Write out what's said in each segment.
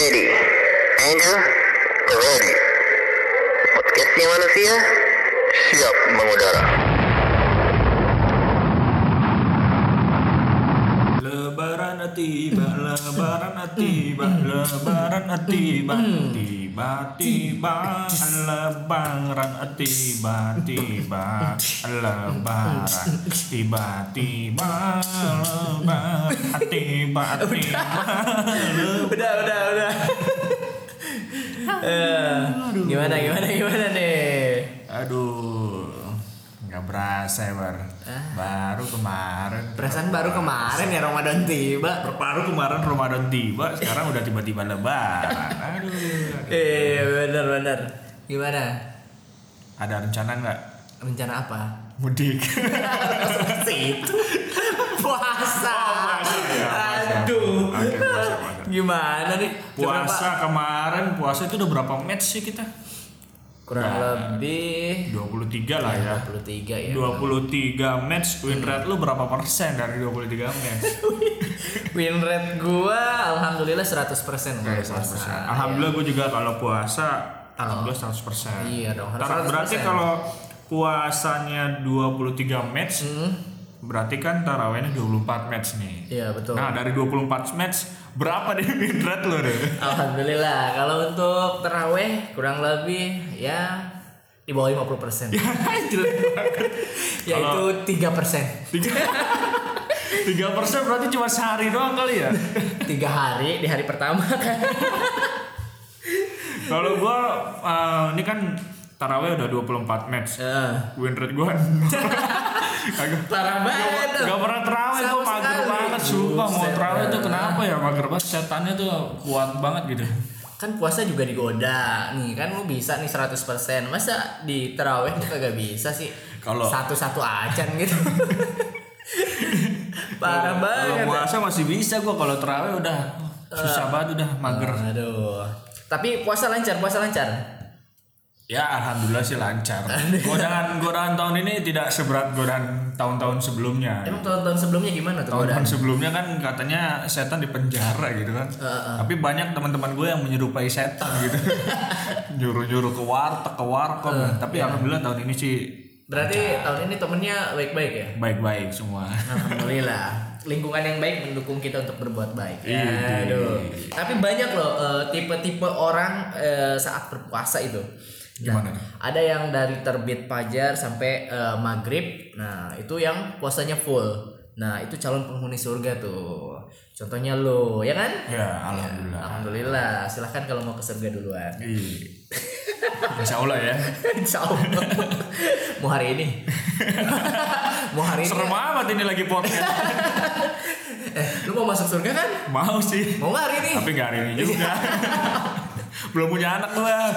ready? Angel, ready. Podcastnya manusia, siap mengudara. Lebaran tiba, lebaran tiba, lebaran tiba, tiba-tiba lebaran tiba, tiba lebaran. Tiba-tiba lebaran tiba-tiba udah udah udah Eh, gimana gimana gimana nih? Aduh, nggak berasa ya bar, baru kemarin. perasaan baru kemarin ya Ramadan tiba Baru kemarin Ramadan tiba, sekarang udah tiba-tiba lebaran. Aduh, eh bener bener gimana ada rencana nggak rencana apa mudik? Itu puasa ya, puasa. aduh puasa, puasa. gimana nih Coba, Puasa kemarin, puasa itu udah berapa match sih kita? Kurang lebih 23 lah ya. 23 ya 23 match win rate lu berapa persen dari 23 match? win rate gua alhamdulillah 100% Oke, kalau 100%. puasa. Alhamdulillah gue juga kalau puasa alhamdulillah 100%. Iya dong, harus Tar- 100%. Berarti kalau puasanya 23 match, Hmm, berarti kan tarawehnya 24 match nih. iya betul Nah, dari 24 match berapa deh win rate lu deh? Alhamdulillah. Kalau untuk teraweh kurang lebih ya di bawah 50 persen. Jelek banget. Yaitu tiga persen. Tiga, persen berarti cuma sehari doang kali ya? Tiga hari di hari pertama kan. Kalau gua eh, ini kan taraweh udah 24 match. Eh, Win rate gua Kagak parah banget. tuh. Gak pernah terawih tuh mager sekali. banget sumpah mau terawih tuh kenapa ya mager banget setannya tuh kuat banget gitu. Kan puasa juga digoda nih kan lu bisa nih 100% Masa di teraweh tuh kagak bisa sih? Kalau- Satu-satu acan gitu. Parah kalau banget. puasa masih bisa gua kalau terawih udah susah banget udah mager. Aduh. Tapi puasa lancar, puasa lancar ya alhamdulillah sih lancar godaan godaan tahun ini tidak seberat godaan tahun-tahun sebelumnya Emang tahun-tahun sebelumnya gimana tuh tahun-tahun sebelumnya kan katanya setan di penjara gitu kan tapi banyak teman-teman gue yang menyerupai setan gitu nyuruh-nyuruh ke warteg ke warkop tapi alhamdulillah tahun ini sih Berarti tahun ini temennya baik-baik ya? baik-baik semua Alhamdulillah. Lingkungan yang baik mendukung kita untuk berbuat baik. Iya. Aduh. Tapi banyak loh eh, tipe-tipe orang eh, saat berpuasa itu. Gimana nih? Ada yang dari terbit fajar sampai eh, maghrib. Nah, itu yang puasanya full. Nah, itu calon penghuni surga tuh. Contohnya lo, ya kan? ya alhamdulillah Alhamdulillah. Silahkan kalau mau ke surga duluan. Iya. Insya Allah ya. Insya Allah. mau hari ini. mau hari ini. Serem amat ini lagi podcast. Eh, lu mau masuk surga kan? Mau sih. Mau nggak hari ini? Tapi gak hari ini juga. Belum punya anak gua.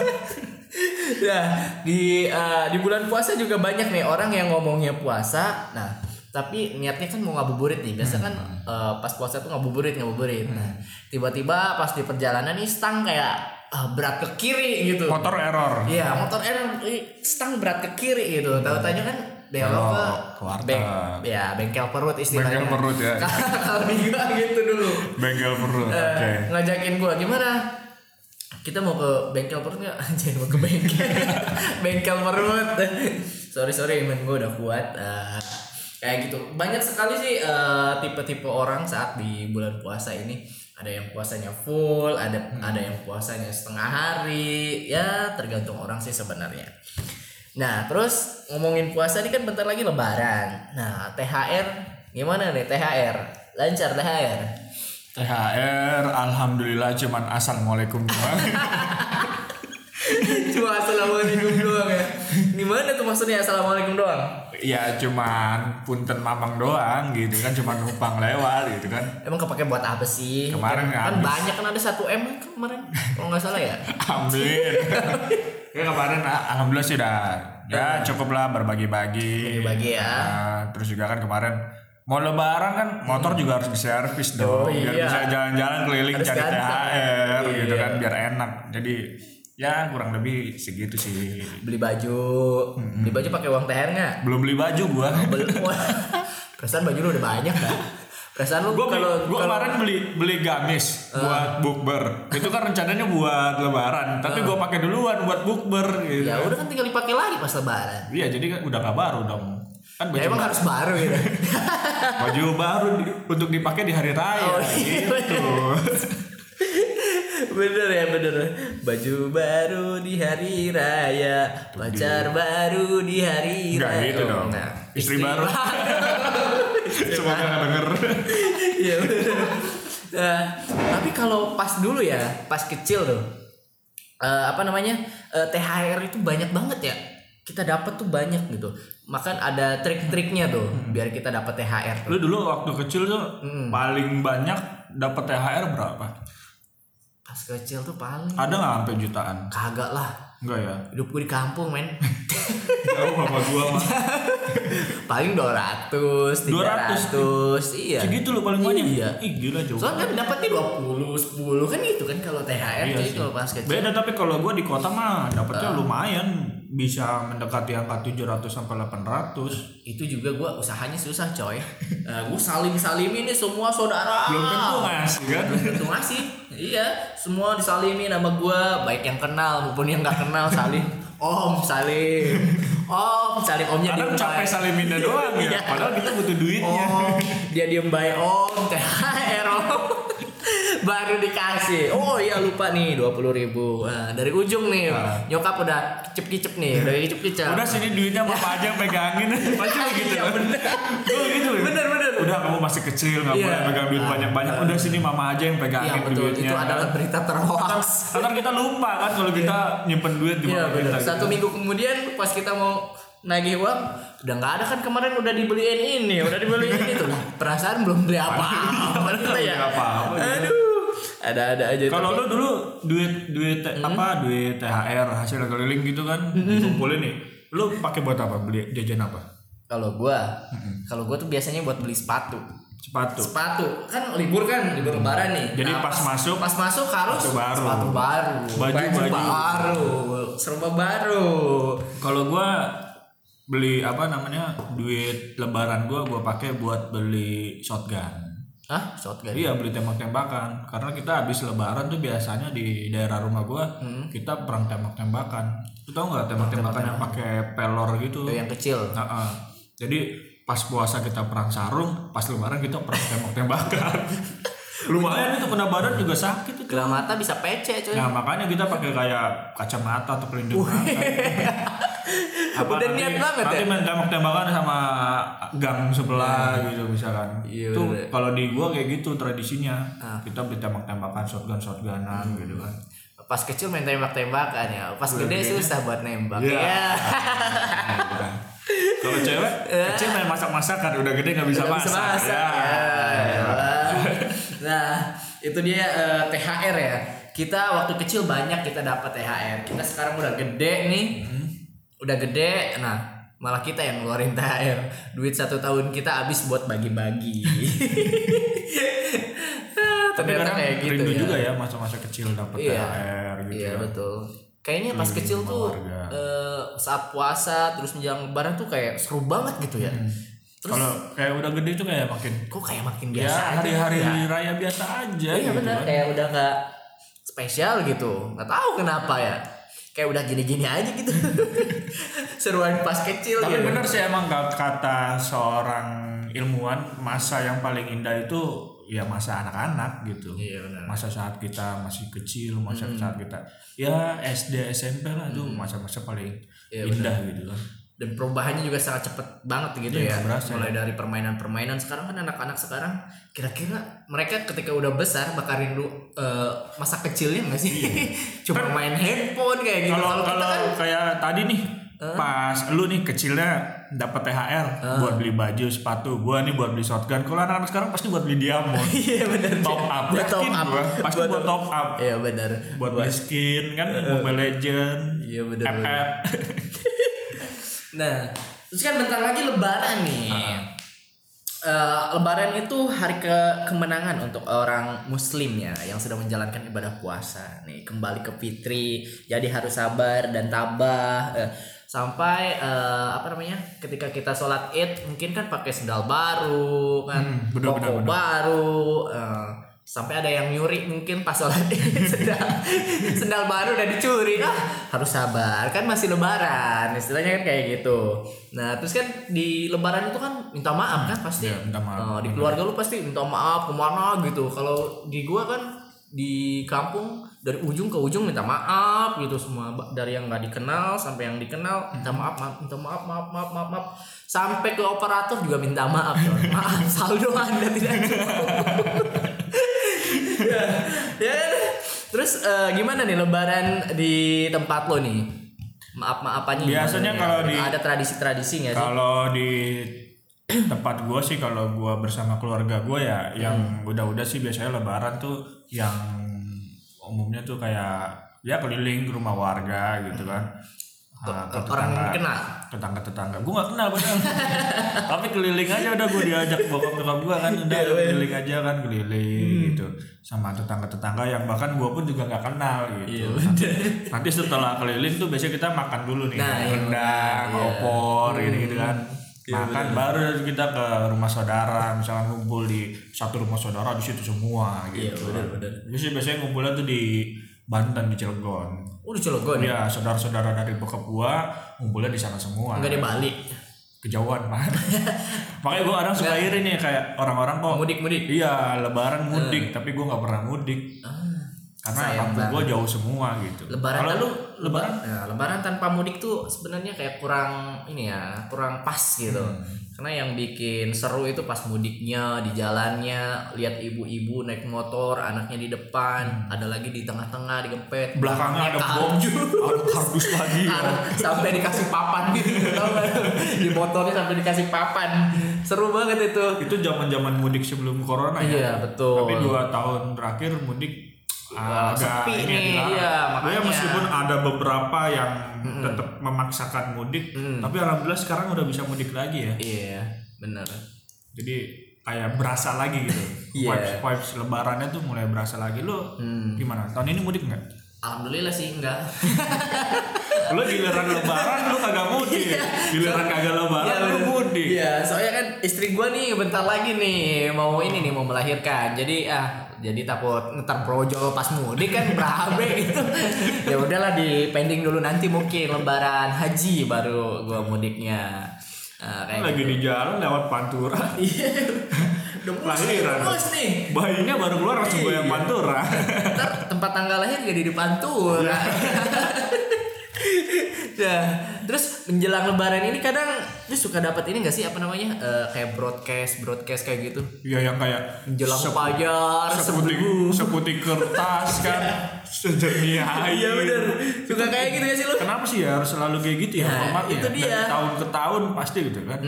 Nah, di eh, di bulan puasa juga banyak nih orang yang ngomongnya puasa. Nah, tapi niatnya kan mau ngabuburit nih. Biasa kan eh, pas puasa tuh ngabuburit, ngabuburit. Nah, tiba-tiba pas di perjalanan nih stang kayak ah, berat ke kiri gitu. Motor error. Iya, motor error stang berat ke kiri gitu. Tahu-tanya kan belok ke, Belok ke beng- ya bengkel perut istilahnya. Bengkel perut ya. Kalau gitu dulu. Bengkel perut. Eh, Oke. ngajakin gua gimana kita mau ke bengkel perut nggak? Anjir mau ke bengkel. Bengkel perut. Sorry sorry iman gua udah kuat. Eh, kayak gitu. Banyak sekali sih eh, tipe-tipe orang saat di bulan puasa ini. Ada yang puasanya full ada ada yang puasanya setengah hari. Ya tergantung orang sih sebenarnya. Nah terus ngomongin puasa ini kan bentar lagi lebaran. Nah THR gimana nih THR lancar THR THR alhamdulillah cuman assalamualaikum doang. Cuma assalamualaikum doang ya. Gimana tuh maksudnya assalamualaikum doang? ya cuman punten mamang doang gitu kan cuman numpang lewat gitu kan. Emang kepake buat apa sih? Kemarin kan, kan banyak kan ada satu m kan kemarin kalau nggak salah ya. Amin. ya kemarin ah, alhamdulillah sih udah ya cukup lah berbagi-bagi. Bagi-bagi ya. Nah, terus juga kan kemarin mau lebaran kan motor juga harus diservis dong Oh, biar iya. bisa jalan-jalan keliling Harus cari. THR gitu Iya. kan biar enak. Jadi ya kurang lebih segitu sih. Beli baju, beli baju pakai uang THR nggak? Belum beli baju gua. Belum. Wah, Perasaan baju lu udah banyak dah. Perasaan lu Gue kalau kalau- kemarin beli beli gamis buat bukber. Itu kan rencananya buat lebaran, tapi gue pakai duluan buat bukber gitu. ya udah kan tinggal dipakai lagi pas lebaran. Iya, jadi kan udah gak baru dong. Kan baju Ya emang harus baru gitu. baju baru di- untuk dipakai di hari raya Oh, iya. gitu. bener ya bener baju baru di hari raya pacar baru di hari Enggak raya gitu dong. nah. Istri baru. Semoga nggak denger. Bener. Nah, tapi kalau pas dulu ya pas kecil tuh eh, apa namanya eh, THR itu banyak banget ya kita dapat tuh banyak gitu makan ada trik-triknya tuh biar kita dapat THR tuh. Lu dulu waktu kecil tuh Hmm. paling banyak dapat THR berapa? pas kecil tuh paling Ada nggak sampai jutaan? kagak lah Enggak ya. hidup gue di kampung men Jauh sama gua mah. paling 200 300 iya Segitu lu paling banyak. Iya. Ih gila jauh. soalnya kan dapatnya 20 10 kan itu kan kalau THR Iya kalau pas kecil Beda tapi kalau gua di kota mah dapatnya Ah. lumayan bisa mendekati angka 700 sampai 800. itu juga gue usahanya susah coy. Uh, gue salim salimin nih semua saudara. Belum tentu ngasih kan. belum tentu ngasih. Iya semua disalimin nama gue baik yang kenal maupun yang nggak kenal salim. Om salim. Om salim. Omnya Kadang diem capek saliminnya doang ya. Iya. Padahal kita butuh duitnya. om. Dia diem baik. Om. Thr om baru dikasih oh iya lupa nih dua puluh ribu nah, dari ujung nih Ah. nyokap udah kicep kicep nih udah kicep kicep Udah sini duitnya bapak aja pegangin. Pasti begitu. Iya, bener. Gitu. ya. Bener, bener. Udah kamu masih kecil nggak Iya. boleh pegang duit banyak-banyak. Udah sini mama aja yang pegangin Iya betul duitnya. itu adalah berita terhoax. Karena kita lupa kan kalau kita nyimpen duit di Iya mama benar. kita. Satu gitu. minggu kemudian pas kita mau nagih uang udah nggak ada kan kemarin udah dibeliin ini, udah dibeliin itu. Perasaan belum beli apa-apa kita ya. Apa-apa, gitu. Aduh. Ada-ada aja. Kalau lu dulu duit duit Hmm. apa duit THR hasil keliling gitu kan dikumpulin nih. Lu pakai buat apa? Beli jajan apa? kalau gua, kalau gua tuh biasanya buat beli sepatu. Sepatu. Sepatu kan libur kan libur lebaran nih. Jadi pas masuk, pas masuk harus sepatu baru. sepatu baru, Baju, baju. baru, serba baru. Kalau gua beli apa namanya duit lebaran gua gua pakai buat beli shotgun. Hah, shotgun. Iya beli tembak-tembakan karena kita habis lebaran tuh biasanya di daerah rumah gua Hmm. kita perang tembak-tembakan. Lu tau nggak tembak-tembakan yang pakai pelor gitu? Yang kecil. Nah, ah. Jadi pas puasa kita perang sarung, pas lebaran kita perang tembak-tembakan. Lumayan itu kena badan juga sakit itu. Gelang mata bisa pece coy. Nah makanya kita pakai kayak kacamata atau pelindung mata. Udah niat banget nanti ya? main tembak-tembakan sama gang sebelah gitu misalkan. Iya, itu kalau di gua kayak gitu tradisinya. Ah. Kita beli tembak-tembakan shotgun shotgunan Hmm. gitu kan. Pas kecil main tembak-tembakan ya. Pas Udah gede gedenya. susah buat nembak. Iya. Ya. Kan. Kalau cewek kecil main masak-masakan, udah gede nggak bisa Nggak masak. bisa masak. Ya. Ya. Nah, itu dia eh, THR ya. Kita waktu kecil banyak kita dapat THR. Kita sekarang udah gede nih. Hmm. Udah gede. Nah, malah kita yang ngeluarin THR. Duit satu tahun kita habis buat bagi-bagi. Tapi Ternyata kadang kayak gitu rindu ya. juga ya masa-masa kecil dapat Iya. THR gitu Iya ya. betul. Kayaknya pas Hmm, kecil tuh eh, saat puasa terus menjelang lebaran tuh kayak seru banget gitu ya. Terus Kalau kayak udah gede tuh kayak makin kok kayak makin ya biasa aja hari-hari ya. raya biasa aja Iya gitu benar kan. kayak udah nggak spesial gitu. Nggak tahu kenapa ya. Kayak udah gini-gini aja gitu. Seruan pas kecil Tapi gitu. benar sih emang kat- kata seorang ilmuwan masa yang paling indah itu ya masa anak-anak gitu. Iya benar. Masa saat kita masih kecil, masa saat kita ya SD SMP lah itu masa-masa paling Iya, indah gitu kan. Dan perubahannya juga sangat cepet banget gitu Iya, ya. berasa Mulai dari permainan-permainan sekarang kan anak-anak sekarang kira-kira mereka ketika udah besar bakal rindu eh, masa kecilnya nggak sih? Cuma main handphone kayak gitu. Iya. Kalau kita kalau kan kayak tadi nih pas lu nih kecilnya dapat THR buat beli baju, sepatu, gua nih buat beli shotgun. Kalau anak-anak sekarang pasti buat beli diamond. Iya benar. top up, Buat top Yakin up. gua. Pasti buat top up. Iya benar. buat beli skin kan Mobile Legend Iya, bener, FF Nah, terus kan bentar lagi lebaran nih. Eh, lebaran itu hari ke kemenangan untuk orang muslim ya yang sedang menjalankan ibadah puasa nih kembali ke fitri jadi harus sabar dan tabah Eh, sampai eh, apa namanya ketika kita sholat id mungkin kan pakai sendal baru kan Hmm, bener, bener, bener. baru eh, sampai ada yang nyuri mungkin pas sholat sendal sendal baru udah dicuri. Ah harus sabar kan masih lebaran istilahnya kan kayak gitu. Nah terus kan di lebaran itu kan minta maaf kan pasti. Iya, minta maaf. Eh, di keluarga lu pasti minta maaf ke mana? gitu. Kalau di gua kan di kampung dari ujung ke ujung minta maaf gitu semua. Dari yang nggak dikenal sampai yang dikenal minta maaf maaf minta maaf maaf maaf maaf, maaf. sampai ke operator juga minta maaf maaf saldo anda tidak cukup. ya, ya? Terus eh, gimana nih lebaran di tempat lo nih maaf maafannya Biasanya nih? kalau di- ada tradisi tradisi nggak sih Kalau di tempat gue sih kalau gue bersama keluarga gue ya yang Hmm. udah-udah sih biasanya lebaran tuh yang umumnya tuh kayak ya keliling ke rumah warga gitu kan. Ah, ke orang yang kenal. Tetangga tetangga. Gue gak kenal padahal tapi keliling aja udah gue diajak bokap bokap gue kan udah Iya, keliling aja kan keliling Hmm. gitu. Sama tetangga tetangga yang bahkan gue pun juga nggak kenal Iya, gitu nanti, nanti setelah keliling tuh biasanya kita makan dulu nih Nah, iya, rendang iya. opor gitu gitu kan. Iya, makan baru kita ke rumah saudara misalkan ngumpul di satu rumah saudara di situ semua Iya, gitu benar, benar. biasanya biasanya ngumpulnya tuh di Banten di Cilegon. Udah Cilegon? Ya saudara-saudara dari bokap gua ngumpulnya di sana semua. nggak di Bali? Kejauhan, Pak. Makanya gua kadang suka iri nih kayak orang-orang kok mudik mudik? Iya, lebaran mudik, tapi gua nggak pernah mudik. ah, Karena sayang gua banget. jauh semua gitu. lebaran Kalau lalu lebaran Nah, lebaran tanpa mudik tuh sebenarnya kayak kurang ini ya kurang pas gitu Hmm. karena yang bikin seru itu pas mudiknya di jalannya lihat ibu-ibu naik motor anaknya di depan ada lagi di tengah-tengah digempet Hmm. belakangnya ada bom, ada kardus lagi. Sampai dikasih papan gitu di motornya sampai dikasih papan seru banget itu Itu zaman-zaman mudik sebelum corona ya. iya betul Tapi dua tahun terakhir mudik Wah, agak sepi ini nih, iya, Ya, makanya. meskipun ada beberapa yang tetap memaksakan mudik, tapi alhamdulillah sekarang udah bisa mudik lagi ya. iya bener. Jadi kayak berasa lagi gitu. Iya. Hmm. vibes vibes lebarannya tuh mulai berasa lagi. Lo gimana? Tahun ini mudik nggak? Alhamdulillah sih enggak lo giliran lebaran lo kagak mudik. Giliran kagak lebaran lo mudik. Iya, soalnya kan istri gua nih bentar lagi nih mau ini nih mau melahirkan. Jadi ah jadi takut ntar brojol pas mudik kan berabe gitu. ya udahlah di pending dulu nanti mungkin lebaran haji baru gua mudiknya. Nah, kayak lagi gitu. di jalan lewat pantura Iya. Udah lahiran nih. bayinya baru keluar langsung Iya. goyang pantura Ntar tempat tanggal lahir jadi di Pantura. Nah, terus menjelang lebaran ini kadang dia suka dapat ini gak sih apa namanya Eh, kayak broadcast broadcast kayak gitu? Ya yang kayak menjelang sep- pajar seputih seputih kertas kan. Sejernih air iya bener. Suka kayak gitu gak sih lu? Kenapa sih ya harus selalu kayak gitu ya? Nah, formatnya? itu dia. Dari tahun ke tahun pasti gitu kan.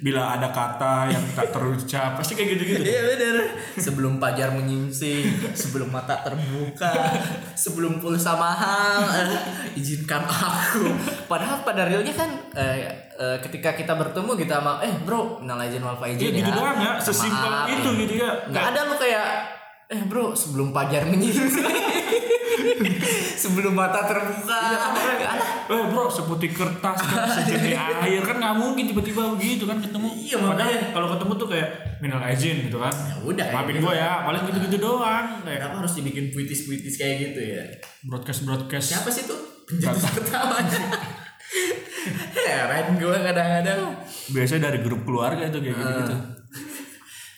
Bila ada kata yang tak terucap pasti kayak gitu-gitu. Iya bener. Sebelum pajar menyingsing Sebelum mata terbuka Sebelum pulsa mahal eh, Izinkan aku. Padahal pada realnya kan eh, eh, Ketika kita bertemu kita sama Eh bro Minal izin wal faizin gitu ya doang ya, sesimpel maaf, itu ya. gitu ya. Nggak ada lu kayak Eh bro sebelum pajar menyingsing Sebelum mata terbuka ada Eh bro seputih kertas kan sejernih air kan nggak mungkin tiba-tiba begitu kan ketemu. Iya, Padahal makanya. kalau ketemu tuh kayak minal izin gitu kan. Ya udah, Maafin kayak gue ya, paling gitu-gitu doang. Kayak Kenapa harus dibikin puitis-puitis kayak gitu ya broadcast broadcast. Siapa sih tuh pencetus pertama? Heran gue kadang-kadang. Biasanya dari grup keluarga itu kayak gitu-gitu.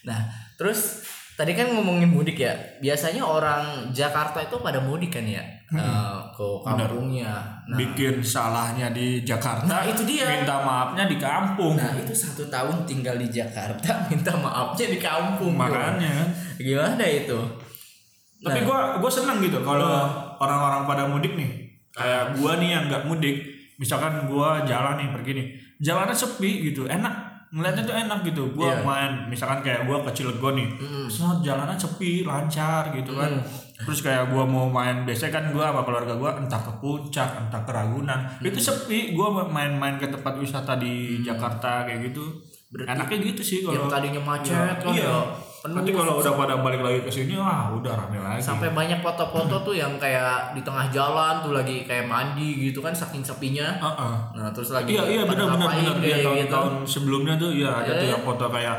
Nah, terus tadi kan ngomongin mudik ya. Biasanya orang Jakarta itu pada mudik kan ya Eh, ke kampungnya. Nah, Bikin salahnya di Jakarta. Nah, itu dia. Minta maafnya di kampung. nah, itu satu tahun tinggal di Jakarta, minta maafnya di kampung. Makanya kan. Gimana itu? Tapi gua gua seneng gitu kalau orang-orang pada mudik nih. Kayak gua nih yang nggak mudik, misalkan gua jalan nih pergi nih, jalannya sepi gitu, enak. Ngeliatnya tuh enak gitu. Gua Iya. main, misalkan kayak gua ke Cilegon nih, saat jalannya sepi, lancar gitu kan. Terus kayak gua mau main, biasanya kan gua sama keluarga gua entah ke puncak, entah ke Ragunan, itu sepi. Gua main-main ke tempat wisata di Jakarta kayak gitu. Enaknya gitu sih Yang kalau tadinya macet Iya. kan Iya. Ya. Nanti kalau udah pada balik lagi ke sini, wah udah rame lagi. sampai banyak foto-foto tuh yang kayak di tengah jalan tuh lagi kayak mandi gitu kan saking sepinya Heeh. nah terus lagi Iya iya benar benar benar. Iya, kayak tahun, gitu sebelumnya tuh ya ada tuh Iya. yang foto kayak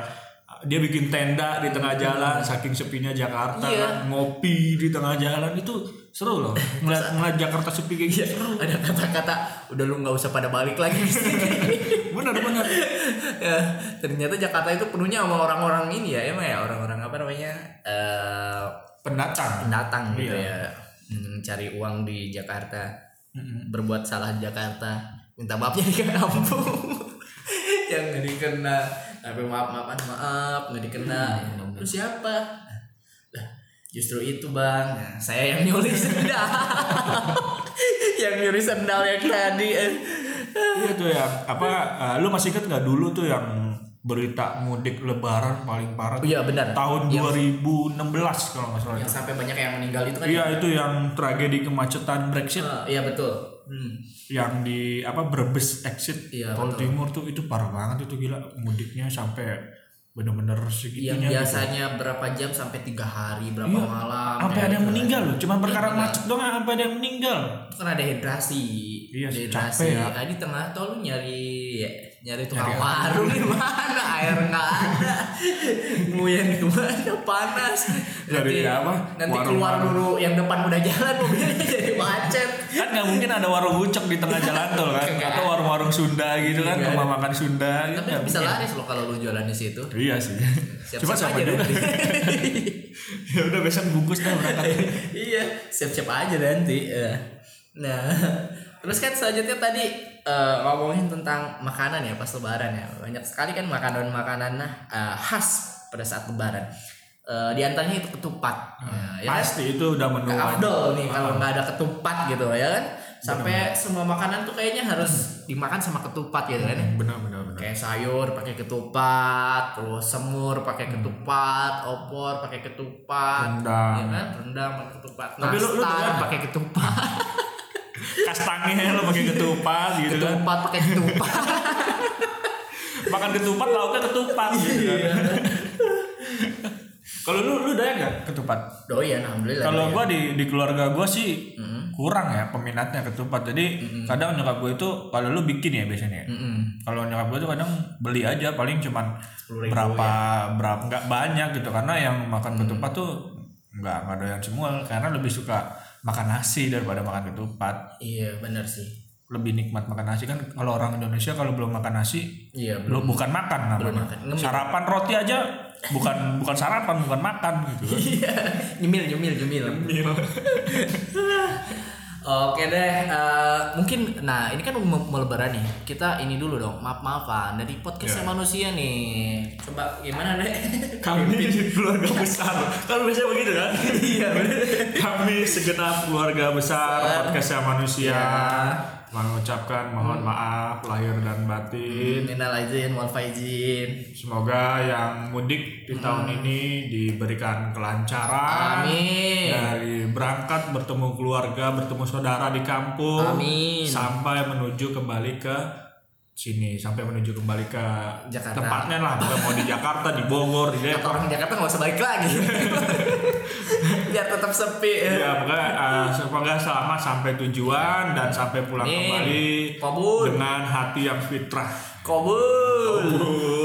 dia bikin tenda di tengah jalan saking sepinya Jakarta Iya. kan. ngopi di tengah jalan itu seru loh ngeliat ngeliat Jakarta sepi kayak gitu seru. ada kata-kata udah lu nggak usah pada balik lagi. Ke sini." benar benar ya ternyata Jakarta itu penuhnya sama orang-orang ini ya emang ya orang-orang apa namanya eh pendatang. pendatang gitu Iya. ya. Hmm, cari uang di Jakarta berbuat salah di Jakarta minta maafnya di kampung. Yang nggak dikena tapi maaf maafan maaf nggak dikena Hmm. lu siapa justru itu bang Nah, saya yang nyuri sendal yang nyuri sendal yang tadi eh. Iya tuh yang apa eh, lu masih inget nggak dulu tuh yang berita mudik lebaran paling parah iya benar tahun yang, 2016 kalau nggak salah yang itu. sampai banyak yang meninggal itu kan Iya itu yang tragedi kemacetan Brexit Eh, iya betul hmm. yang di apa Brebes exit Iya, Tol betul. Timur tuh itu parah banget itu gila mudiknya sampai bener-bener yang segitunya gitu. biasanya berapa jam sampai tiga hari berapa Iya, malam sampai ada yang gitu. meninggal loh cuma perkara Iya. macet doang sampai ada yang meninggal itu kan ada hidrasi Iya, hidrasi capek ya. tadi tengah tol lu nyari nyari tukang Nyari warung di mana? Air nggak ada. Nguyen di mana? Panas. Dari apa? nanti Warung- keluar warung. dulu yang depan udah jalan mobilnya jadi macet. Kan nggak mungkin ada warung ucok di tengah jalan tol kan? Atau warung-warung Sunda gitu kan rumah makan Sunda gitu tapi nggak bisa laris loh kalau lu jualan di situ. Iya sih. Siap cuma siap siapa aja juga. ya udah besok bungkus dah berangkat. Iya siap siap aja nanti. Nah terus kan selanjutnya tadi eh, ngomongin tentang makanan ya pas lebaran ya. Banyak sekali kan makanan makanan eh, khas pada saat lebaran. Eh, di antaranya itu ketupat. Ya, ya kan? pasti itu udah menu afdol nih kalau nggak ada ketupat gitu ya kan? Sampai semua makanan tuh kayaknya harus dimakan sama ketupat gitu kan ya? Benar benar benar. Kayak sayur pakai ketupat terus semur pakai ketupat opor pakai ketupat Rendang. ya kan? Rendang pakai ketupat Tapi lu- lu pakai ketupat kastangnya lo pakai ketupat gitu kan ketupat pakai ketupat makan ketupat lauknya ketupat gitu kan Iya. kalau lu lu doyan nggak ketupat doyan alhamdulillah kalau gua di di keluarga gua sih Mm-mm. kurang ya peminatnya ketupat jadi kadang nyokap gue itu kalau lu bikin ya biasanya Mm-mm. kalau nyokap gue tuh kadang beli aja paling cuman 10.000 berapa ya. berapa nggak banyak gitu karena yang makan Mm. ketupat tuh nggak nggak doyan semua karena lebih suka makan nasi daripada makan ketupat. Iya benar sih. Lebih nikmat makan nasi. Kan kalau orang Indonesia kalau belum makan nasi iya belum bukan makan namanya. makan. Ngemil. sarapan roti aja bukan bukan sarapan bukan makan gitu kan. Iya, nyemil nyemil. Nyemil. Oke deh, eh, mungkin nah ini kan mau, lebaran nih. Kita ini dulu dong, maaf maafan dari podcast Ya. manusia nih. Coba gimana deh? kami di keluarga besar kan biasanya begitu kan Iya kami segenap keluarga besar podcast manusia Ya. Mengucapkan mohon maaf lahir dan batin Minal aizin wal faizin. semoga yang mudik di tahun ini diberikan kelancaran Amin. dari berangkat bertemu keluarga bertemu saudara di kampung Amin. sampai menuju kembali ke sini sampai menuju kembali ke Jakarta. tempatnya lah bukan mau di Jakarta di Bogor di Depok orang Jakarta nggak usah balik lagi. Biar tetap sepi. Ya, pokoknya uh, semoga selamat sampai tujuan dan sampai pulang Amin. kembali Kabul. dengan hati yang fitrah. Kobul. Kabul.